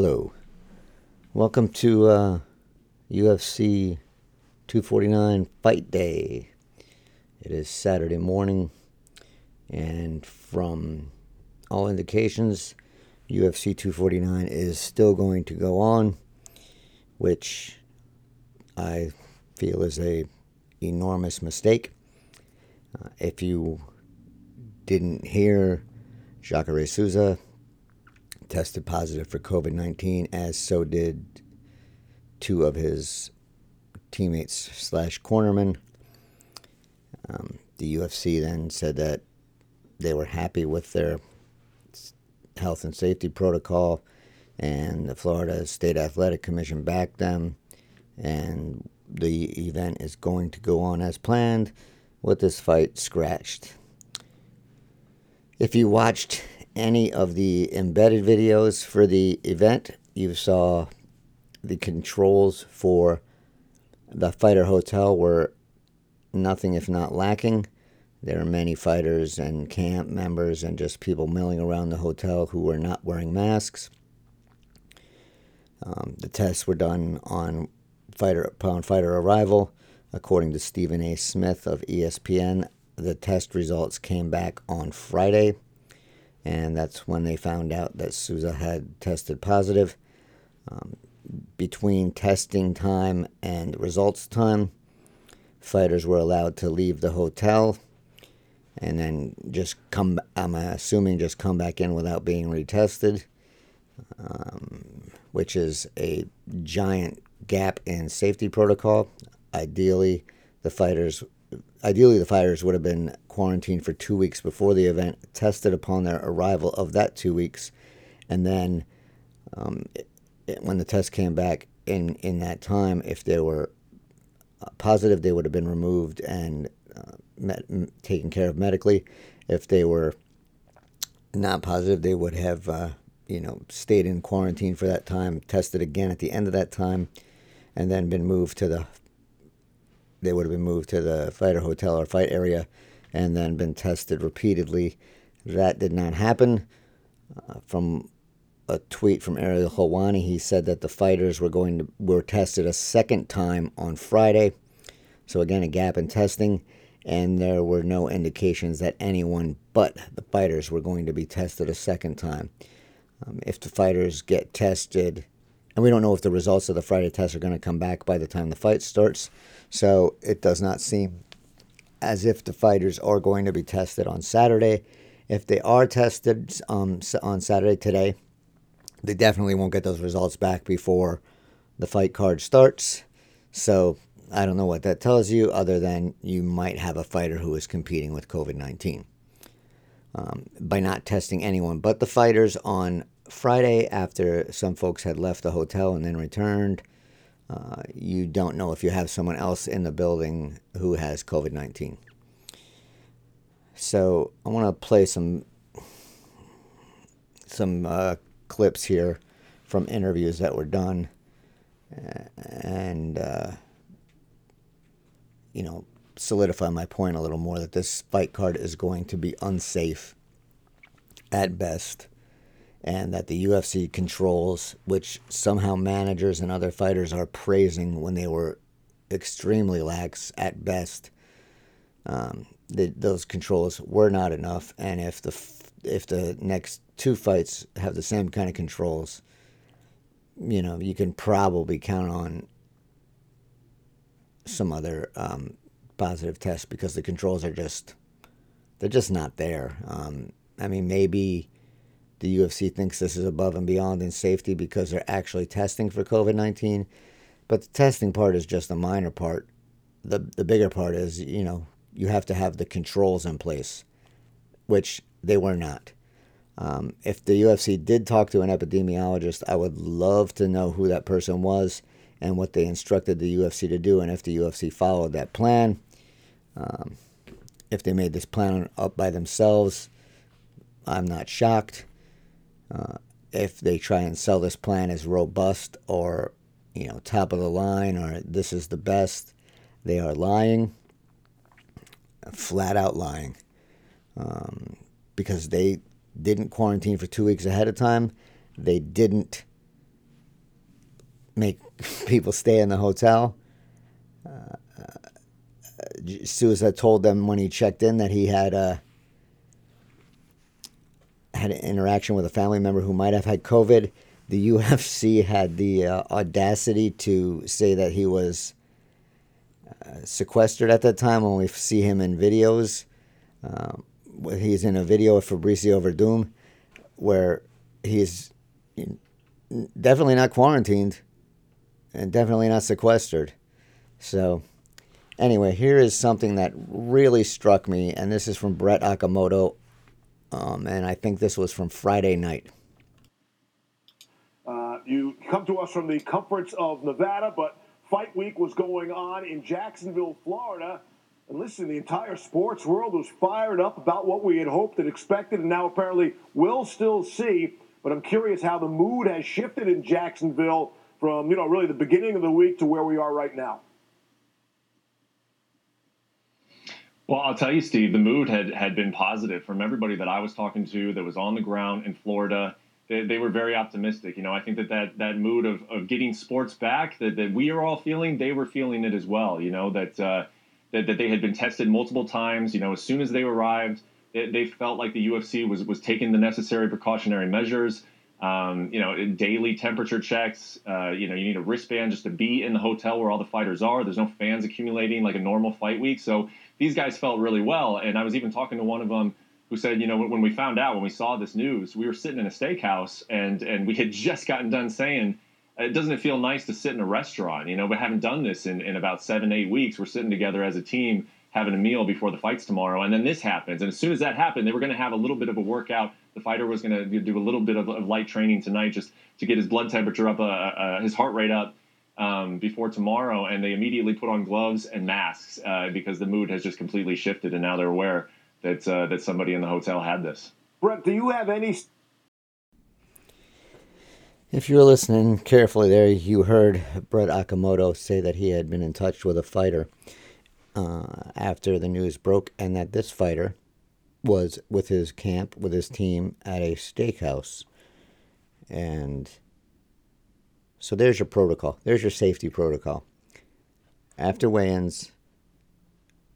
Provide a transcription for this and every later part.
Hello. Welcome to uh, UFC 249 Fight Day. It is Saturday morning, and from all indications, UFC 249 is still going to go on, which I feel is a enormous mistake. Uh, if you didn't hear, Jacare Souza tested positive for COVID 19, as so did two of his teammates slash cornermen. Um, the UFC then said that they were happy with their health and safety protocol, and the Florida State Athletic Commission backed them, and the event is going to go on as planned with this fight scratched. If you watched any of the embedded videos for the event, you saw the controls for the fighter hotel were nothing if not lacking. There are many fighters and camp members and just people milling around the hotel who were not wearing masks. Um, the tests were done on fighter upon fighter arrival. According to Stephen A. Smith of ESPN, the test results came back on Friday, and that's when they found out that Souza had tested positive. Um, between testing time and results time, fighters were allowed to leave the hotel and then just come, I'm assuming, just come back in without being retested, um, which is a giant gap in safety protocol. Ideally, the fighters ideally the fighters would have been quarantined for two weeks before the event, tested upon their arrival of that two weeks, and then um, it, it, when the test came back in in that time, if they were uh, positive, they would have been removed and uh, met, taken care of medically. If they were not positive, they would have uh, you know stayed in quarantine for that time, tested again at the end of that time, and then been moved to the. They would have been moved to the fighter hotel or fight area, and then been tested repeatedly. That did not happen. Uh, from a tweet from Ariel Helwani, he said that the fighters were going to were tested a second time on Friday. So again, a gap in testing, and there were no indications that anyone but the fighters were going to be tested a second time. Um, if the fighters get tested, and we don't know if the results of the Friday test are going to come back by the time the fight starts, so it does not seem as if the fighters are going to be tested on Saturday. If they are tested um, on Saturday today, they definitely won't get those results back before the fight card starts. So I don't know what that tells you, other than you might have a fighter who is competing with COVID 19 um, by not testing anyone but the fighters on Friday after some folks had left the hotel and then returned. Uh, you don't know if you have someone else in the building who has COVID 19. So I want to play some some uh, clips here from interviews that were done, and uh, you know solidify my point a little more that this fight card is going to be unsafe at best and that the UFC controls, which somehow managers and other fighters are praising when they were extremely lax at best. Um, the, those controls were not enough, and if the if the next two fights have the same kind of controls, you know you can probably count on some other um, positive tests because the controls are just they're just not there. Um, I mean, maybe the UFC thinks this is above and beyond in safety because they're actually testing for COVID 19. But the testing part is just a minor part. The, the bigger part is, you know, you have to have the controls in place, which they were not. Um, if the UFC did talk to an epidemiologist, I would love to know who that person was and what they instructed the UFC to do, and if the UFC followed that plan. Um, if they made this plan up by themselves, I'm not shocked. Uh, if they try and sell this plan as robust or you know top of the line or this is the best, they are lying, flat out lying, um, because they didn't quarantine for two weeks ahead of time. They didn't make people stay in the hotel. Uh, uh, Souza told them when he checked in that he had a uh, had an interaction with a family member who might have had COVID. The UFC had the uh, audacity to say that he was uh, sequestered at that time. When we see him in videos, um, he's in a video of Fabricio Werdum where he's definitely not quarantined and definitely not sequestered. So, anyway, here is something that really struck me, and this is from Brett Okamoto, um, and I think this was from Friday night. Uh, you come to us from the comforts of Nevada, but fight week was going on in Jacksonville, Florida. And listen, the entire sports world was fired up about what we had hoped and expected, and now apparently will still see. But I'm curious how the mood has shifted in Jacksonville from, you know, really the beginning of the week to where we are right now. Well, I'll tell you, Steve, the mood had, had been positive from everybody that I was talking to that was on the ground in Florida. They, they were very optimistic. You know, I think that that, that mood of, of getting sports back that, that we are all feeling, they were feeling it as well. You know, that, uh, that, that they had been tested multiple times. You know, as soon as they arrived, they, they felt like the UFC was, was taking the necessary precautionary measures. Um, you know, daily temperature checks. Uh, you know, you need a wristband just to be in the hotel where all the fighters are. There's no fans accumulating like a normal fight week. So these guys felt really well. And I was even talking to one of them who said, you know, when we found out, when we saw this news, we were sitting in a steakhouse and and we had just gotten done saying, it doesn't it feel nice to sit in a restaurant? You know, we haven't done this in, in about seven, eight weeks. We're sitting together as a team having a meal before the fights tomorrow. And then this happens. And as soon as that happened, they were going to have a little bit of a workout. The fighter was going to do a little bit of, of, light training tonight just to get his blood temperature up, uh, uh, his heart rate up um, before tomorrow. And they immediately put on gloves and masks uh, because the mood has just completely shifted. And now they're aware that, uh, that somebody in the hotel had this. Brett, do you have any if you're listening carefully there, you heard Brett Okamoto say that he had been in touch with a fighter uh, after the news broke, and that this fighter was with his camp, with his team at a steakhouse. And so there's your protocol. There's your safety protocol. After weigh ins,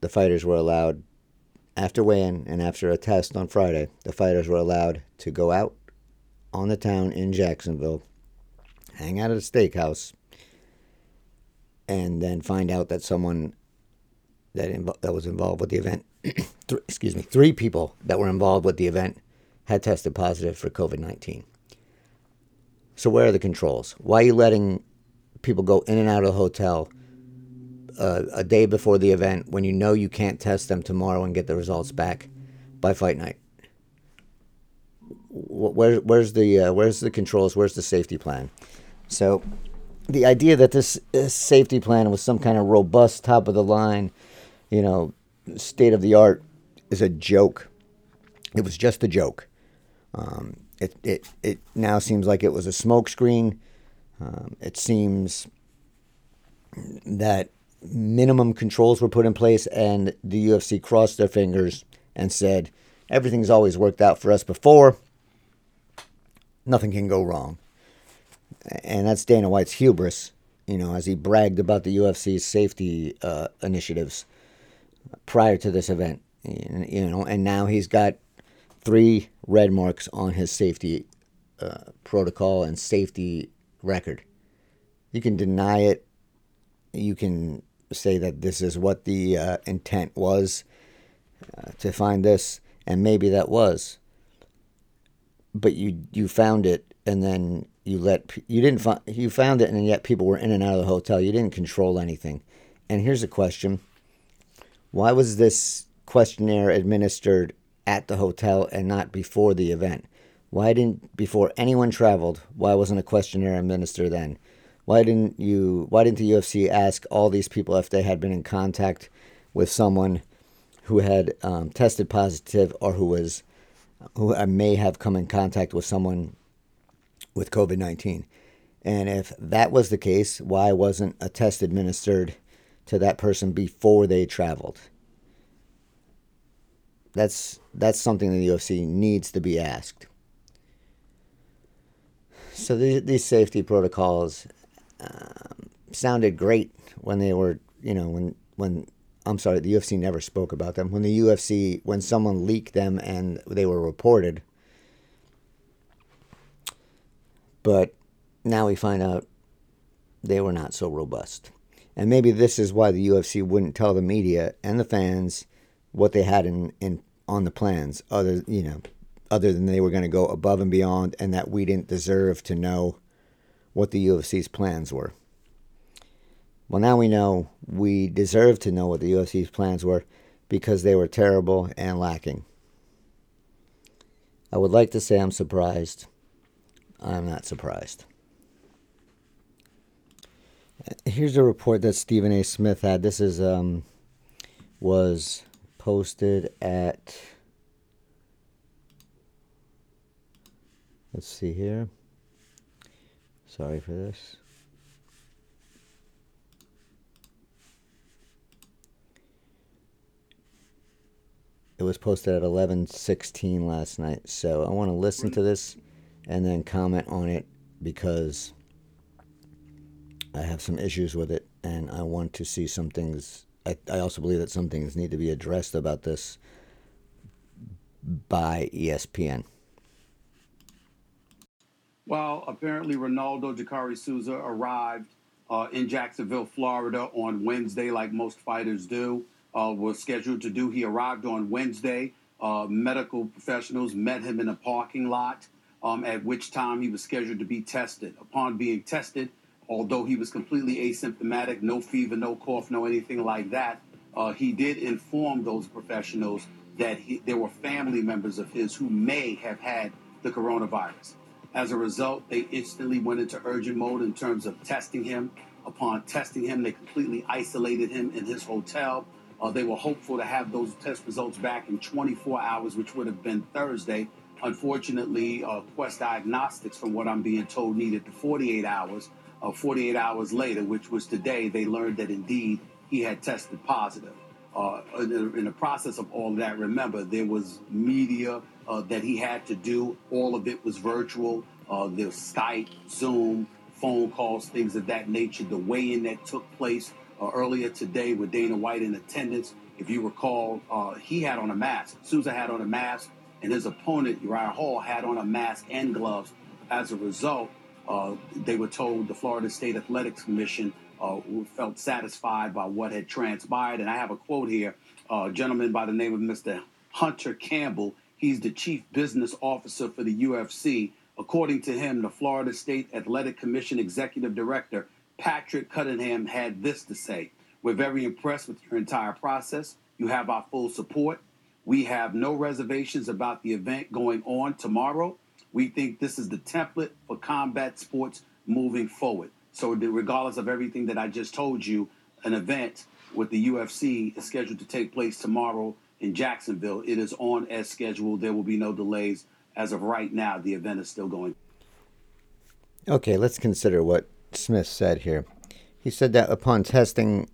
the fighters were allowed, after weigh in and after a test on Friday, the fighters were allowed to go out on the town in Jacksonville, hang out at a steakhouse, and then find out that someone that that was involved with the event, excuse me, three people that were involved with the event had tested positive for COVID nineteen. So where are the controls? Why are you letting people go in and out of the hotel uh, a day before the event when you know you can't test them tomorrow and get the results back by fight night? Where, where's the uh, where's the controls? Where's the safety plan? So, the idea that this, this safety plan was some kind of robust, top of the line, you know, state of the art is a joke. It was just a joke. Um, it, it, it now seems like it was a smokescreen. Um, it seems that minimum controls were put in place, and the UFC crossed their fingers and said, Everything's always worked out for us before nothing can go wrong. And that's Dana White's hubris, you know, as he bragged about the UFC's safety uh, initiatives prior to this event. You know, and now he's got three red marks on his safety uh, protocol and safety record. You can deny it. You can say that this is what the uh, intent was uh, to find this, and maybe that was but you you found it and then you let you didn't find you found it and yet people were in and out of the hotel. You didn't control anything. And here's a question: Why was this questionnaire administered at the hotel and not before the event? Why didn't before anyone traveled? Why wasn't a questionnaire administered then? Why didn't you? Why didn't the UFC ask all these people if they had been in contact with someone who had um, tested positive or who was who may have come in contact with someone with COVID 19. And if that was the case, why wasn't a test administered to that person before they traveled? That's that's something the UFC needs to be asked. So these, these safety protocols um, sounded great when they were, you know, when when I'm sorry, the UFC never spoke about them. When the UFC, when someone leaked them and they were reported, but now we find out they were not so robust. And maybe this is why the UFC wouldn't tell the media and the fans what they had in, in on the plans, other you know, other than they were going to go above and beyond, and that we didn't deserve to know what the UFC's plans were. Well, now we know we deserve to know what the UFC's plans were because they were terrible and lacking. I would like to say I'm surprised. I'm not surprised. Here's a report that Stephen A. Smith had. This is um, was posted at. Let's see here. Sorry for this. It was posted at 11:16 last night. So I want to listen to this and then comment on it because I have some issues with it, and I want to see some things. I, I also believe that some things need to be addressed about this by ESPN. Well, apparently Ronaldo Jacare Souza arrived uh, in Jacksonville, Florida on Wednesday, like most fighters do. Uh, was scheduled to do. He arrived on Wednesday. Uh, medical professionals met him in a parking lot, um, at which time he was scheduled to be tested. Upon being tested, although he was completely asymptomatic, no fever, no cough, no anything like that, uh, he did inform those professionals that he, there were family members of his who may have had the coronavirus. As a result, they instantly went into urgent mode in terms of testing him. Upon testing him, they completely isolated him in his hotel. Uh, they were hopeful to have those test results back in 24 hours, which would have been Thursday. Unfortunately, uh, Quest Diagnostics, from what I'm being told, needed the 48 hours uh, 48 hours later, which was today, they learned that indeed he had tested positive. Uh, in, the, in, the, process of all of that, remember, there was media uh, that he had to do. All of it was virtual. Uh, there was Skype, Zoom, phone calls, things of that nature. The weigh-in that took place uh, earlier today with Dana White in attendance, if you recall, uh, he had on a mask. Souza had on a mask, and his opponent, Uriah Hall, had on a mask and gloves. As a result, uh, they were told the Florida State Athletics Commission uh, felt satisfied by what had transpired. And I have a quote here uh, a gentleman by the name of Mr. Hunter Campbell. He's the chief business officer for the UFC. According to him, the Florida State Athletic Commission executive director, Patrick Cunningham, had this to say We're very impressed with your entire process. You have our full support. We have no reservations about the event going on tomorrow. We think this is the template for combat sports moving forward. So, regardless of everything that I just told you, an event with the UFC is scheduled to take place tomorrow in Jacksonville. It is on as scheduled. There will be no delays. As of right now, the event is still going. Okay, let's consider what Smith said here. He said that upon testing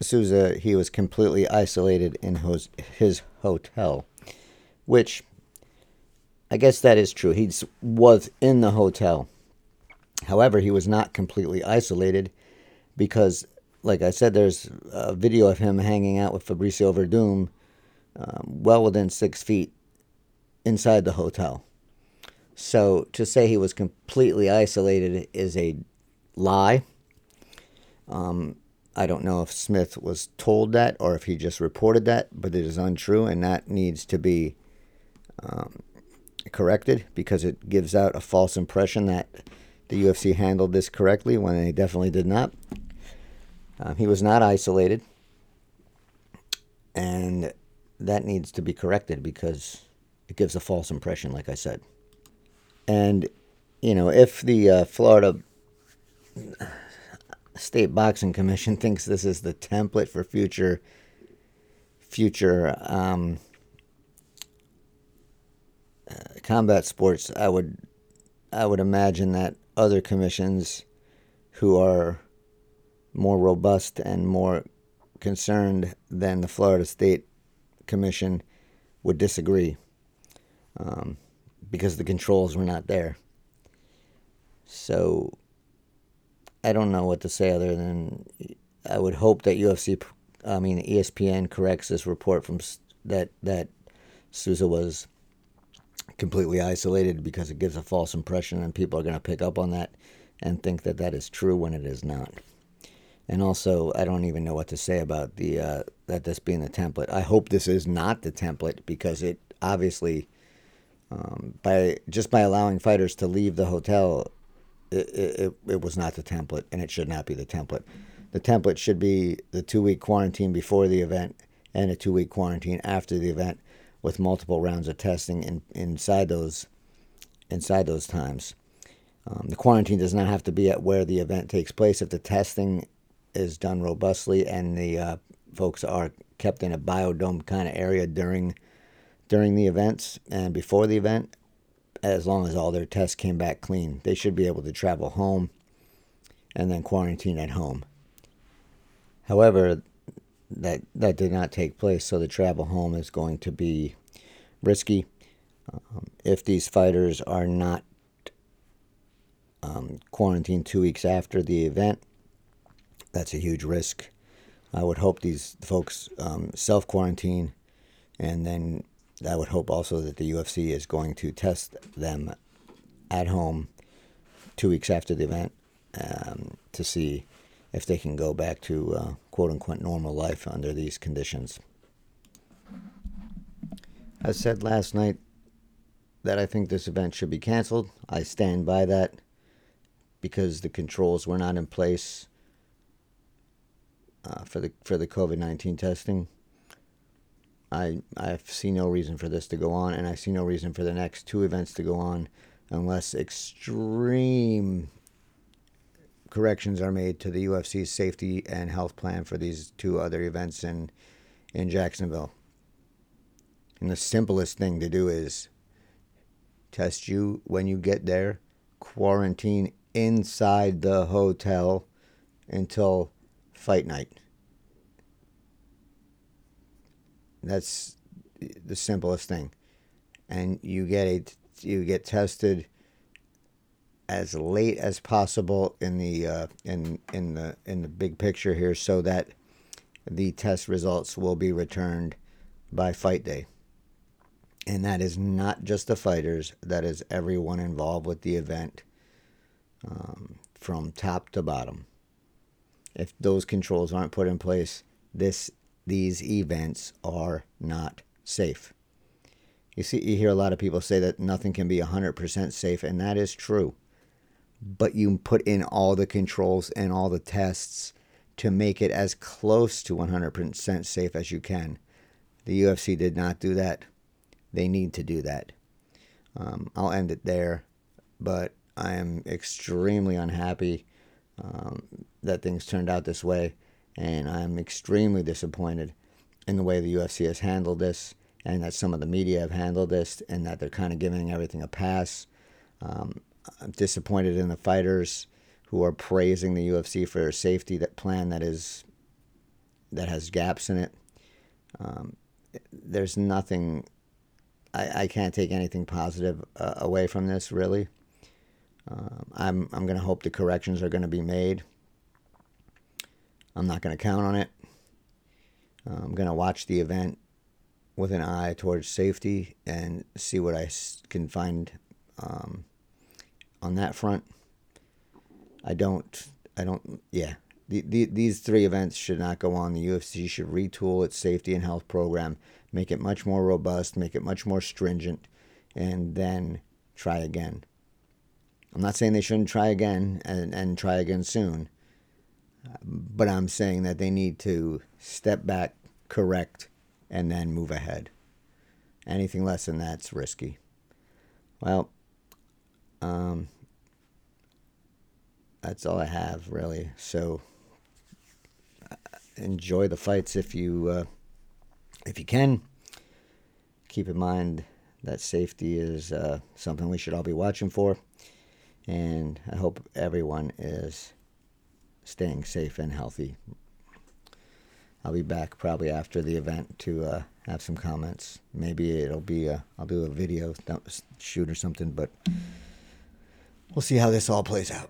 Souza, he was completely isolated in his, his hotel, which I guess that is true. He was in the hotel. However, he was not completely isolated because, like I said, there's a video of him hanging out with Fabricio Werdum um, well within six feet inside the hotel. So to say he was completely isolated is a lie. Um, I don't know if Smith was told that or if he just reported that, but it is untrue, and that needs to be um, corrected because it gives out a false impression that the UFC handled this correctly when they definitely did not. Um, he was not isolated, and that needs to be corrected because it gives a false impression, like I said. And, you know, if the uh, Florida State Boxing Commission thinks this is the template for future future um, combat sports, I would I would imagine that other commissions who are more robust and more concerned than the Florida State Commission would disagree um, because the controls were not there. So I don't know what to say other than I would hope that UFC, I mean ESPN, corrects this report from that that Souza was completely isolated because it gives a false impression, and people are going to pick up on that and think that that is true when it is not. And also, I don't even know what to say about the uh, that this being the template. I hope this is not the template because it obviously, um, by just by allowing fighters to leave the hotel, it, it, it was not the template, and it should not be the template. The template should be the two week quarantine before the event and a two week quarantine after the event with multiple rounds of testing in, inside those inside those times. Um, the quarantine does not have to be at where the event takes place. If the testing is done robustly and the uh, folks are kept in a biodome kind of area during during the events and before the event, as long as all their tests came back clean, they should be able to travel home and then quarantine at home. However, that that did not take place. So the travel home is going to be risky. Um, if these fighters are not um, quarantined two weeks after the event, that's a huge risk. I would hope these folks um, self quarantine, and then I would hope also that the UFC is going to test them at home two weeks after the event um, to see if they can go back to uh, quote unquote normal life under these conditions. I said last night that I think this event should be canceled. I stand by that because the controls were not in place uh, for the for the COVID nineteen testing. I I see no reason for this to go on, and I see no reason for the next two events to go on unless extreme corrections are made to the UFC's safety and health plan for these two other events in in Jacksonville. And the simplest thing to do is test you when you get there, quarantine inside the hotel until fight night. That's the simplest thing. And you get a you get tested as late as possible in the uh, in in the in the big picture here, so that the test results will be returned by fight day. And that is not just the fighters; that is everyone involved with the event, um, from top to bottom. If those controls aren't put in place, this these events are not safe. You see, you hear a lot of people say that nothing can be 100% safe, and that is true but you put in all the controls and all the tests to make it as close to 100% safe as you can. The UFC did not do that. They need to do that. Um, I'll end it there, but I am extremely unhappy um, that things turned out this way, and I'm extremely disappointed in the way the UFC has handled this, and that some of the media have handled this, and that they're kind of giving everything a pass. Um, I'm disappointed in the fighters who are praising the UFC for a safety that plan that is that has gaps in it. Um, there's nothing. I, I can't take anything positive uh, away from this really. Um, I'm I'm to hope the corrections are to be made. I'm not to count on it. I'm to watch the event with an eye towards safety and see what I can find um, on that front. I don't. I don't. Yeah, the, the, these three events should not go on. The UFC should retool its safety and health program, make it much more robust, make it much more stringent, and then try again. I'm not saying they shouldn't try again and, and try again soon, but I'm saying that they need to step back, correct, and then move ahead. Anything less than that's risky. Well, um, that's all I have really. So uh, enjoy the fights if you uh, if you can. Keep in mind that safety is uh, something we should all be watching for, and I hope everyone is staying safe and healthy. I'll be back probably after the event to uh, have some comments. Maybe it'll be a, I'll do a video shoot or something, but We'll see how this all plays out.